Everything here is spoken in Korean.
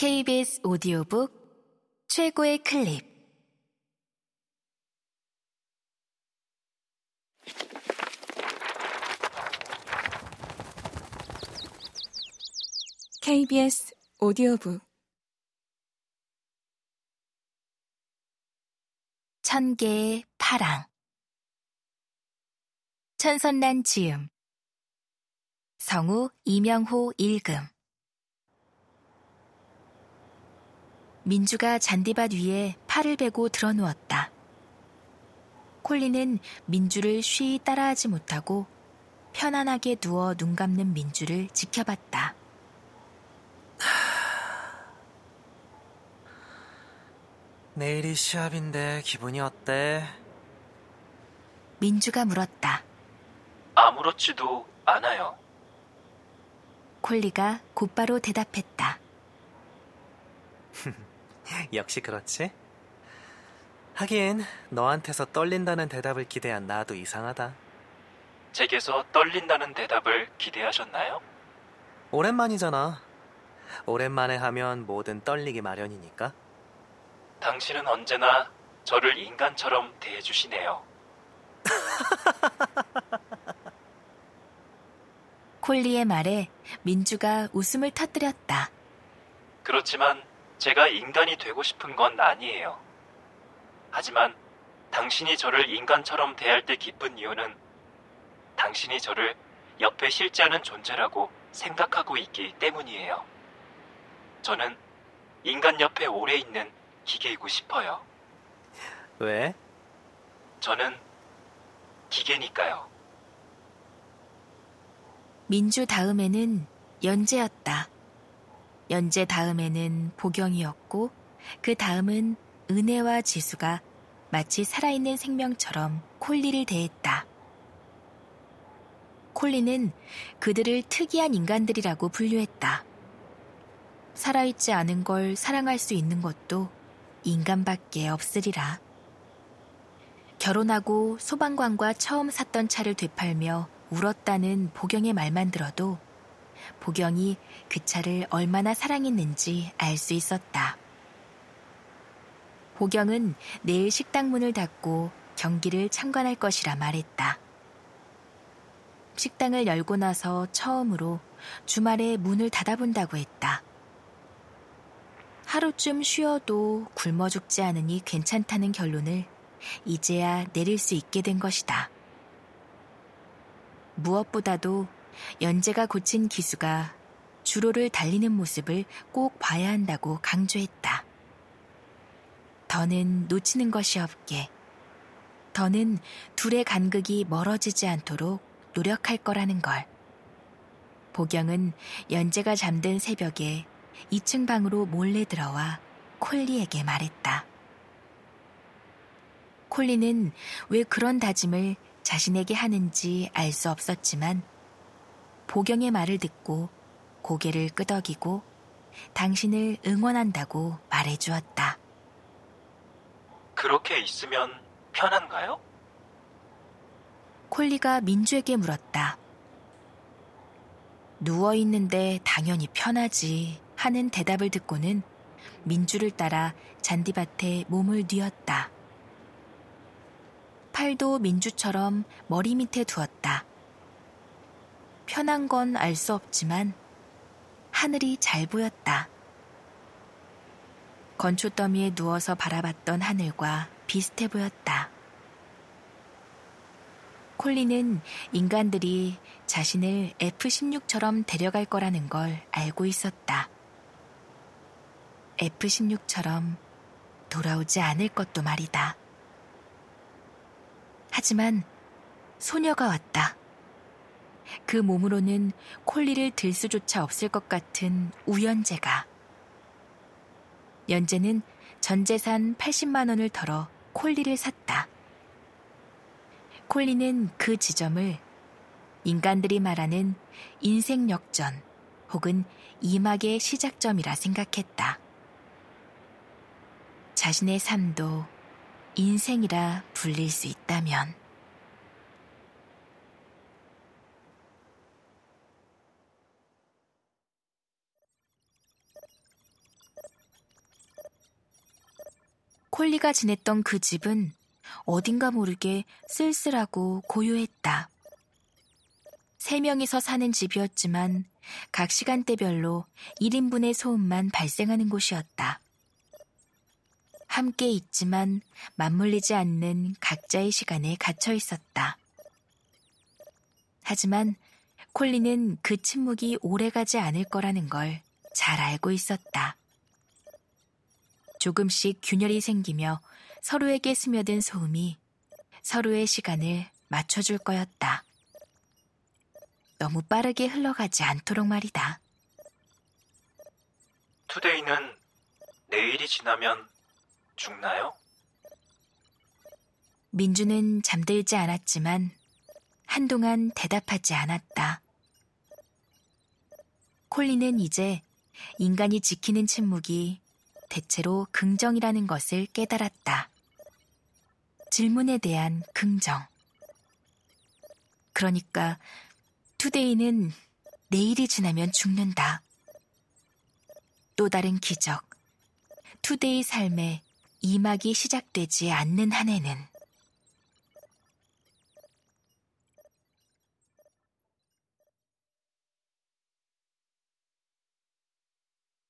KBS 오디오북 최고의 클립. KBS 오디오북. 천 개의 파랑. 천선란 지음. 성우 이명호 읽음 민주가 잔디밭 위에 팔을 베고 드러누웠다. 콜리는 민주를 쉬이 따라하지 못하고 편안하게 누워 눈 감는 민주를 지켜봤다. 내일이 시합인데 기분이 어때? 민주가 물었다. 아무렇지도 않아요. 콜리가 곧바로 대답했다. 역시 그렇지? 하긴 너한테서 떨린다는 대답을 기대한 나도 이상하다. 제게서 떨린다는 대답을 기대하셨나요? 오랜만이잖아. 오랜만에 하면 뭐든 떨리기 마련이니까. 당신은 언제나 저를 인간처럼 대해주시네요. 콜리의 말에 민주가 웃음을 터뜨렸다. 그렇지만 제가 인간이 되고 싶은 건 아니에요. 하지만 당신이 저를 인간처럼 대할 때 기쁜 이유는 당신이 저를 옆에 실지 않은 존재라고 생각하고 있기 때문이에요. 저는 인간 옆에 오래 있는 기계이고 싶어요. 왜? 저는 기계니까요. 민주 다음에는 연재였다. 연재 다음에는 보경이었고 그 다음은 은혜와 지수가 마치 살아있는 생명처럼 콜리를 대했다. 콜리는 그들을 특이한 인간들이라고 분류했다. 살아있지 않은 걸 사랑할 수 있는 것도 인간밖에 없으리라. 결혼하고 소방관과 처음 샀던 차를 되팔며 울었다는 보경의 말만 들어도 보경이 그 차를 얼마나 사랑했는지 알 수 있었다. 보경은 내일 식당 문을 닫고 경기를 참관할 것이라 말했다. 식당을 열고 나서 처음으로 주말에 문을 닫아본다고 했다. 하루쯤 쉬어도 굶어 죽지 않으니 괜찮다는 결론을 이제야 내릴 수 있게 된 것이다. 무엇보다도 연재가 고친 기수가 주로를 달리는 모습을 꼭 봐야 한다고 강조했다. 더는 놓치는 것이 없게, 더는 둘의 간극이 멀어지지 않도록 노력할 거라는 걸. 보경은 연재가 잠든 새벽에 2층 방으로 몰래 들어와 콜리에게 말했다. 콜리는 왜 그런 다짐을 자신에게 하는지 알 수 없었지만 보경의 말을 듣고 고개를 끄덕이고 당신을 응원한다고 말해 주었다. 그렇게 있으면 편한가요? 콜리가 민주에게 물었다. 누워있는데 당연히 편하지 하는 대답을 듣고는 민주를 따라 잔디밭에 몸을 뉘었다. 팔도 민주처럼 머리 밑에 두었다. 편한 건 알 수 없지만 하늘이 잘 보였다. 건초더미에 누워서 바라봤던 하늘과 비슷해 보였다. 콜리는 인간들이 자신을 F-16처럼 데려갈 거라는 걸 알고 있었다. F-16처럼 돌아오지 않을 것도 말이다. 하지만 소녀가 왔다. 그 몸으로는 콜리를 들 수조차 없을 것 같은 우연재가. 연재는 전 재산 80만 원을 덜어 콜리를 샀다. 콜리는 그 지점을 인간들이 말하는 인생 역전 혹은 이막의 시작점이라 생각했다. 자신의 삶도 인생이라 불릴 수 있다면 콜리가 지냈던 그 집은 어딘가 모르게 쓸쓸하고 고요했다. 세 명이서 사는 집이었지만 각 시간대별로 1인분의 소음만 발생하는 곳이었다. 함께 있지만 맞물리지 않는 각자의 시간에 갇혀 있었다. 하지만 콜리는 그 침묵이 오래가지 않을 거라는 걸 잘 알고 있었다. 조금씩 균열이 생기며 서로에게 스며든 소음이 서로의 시간을 맞춰줄 거였다. 너무 빠르게 흘러가지 않도록 말이다. 투데이는 내일이 지나면 죽나요? 민주는 잠들지 않았지만 한동안 대답하지 않았다. 콜리는 이제 인간이 지키는 침묵이 대체로 긍정이라는 것을 깨달았다. 질문에 대한 긍정. 그러니까 투데이는 내일이 지나면 죽는다. 또 다른 기적. 투데이 삶에 이막이 시작되지 않는 한 해는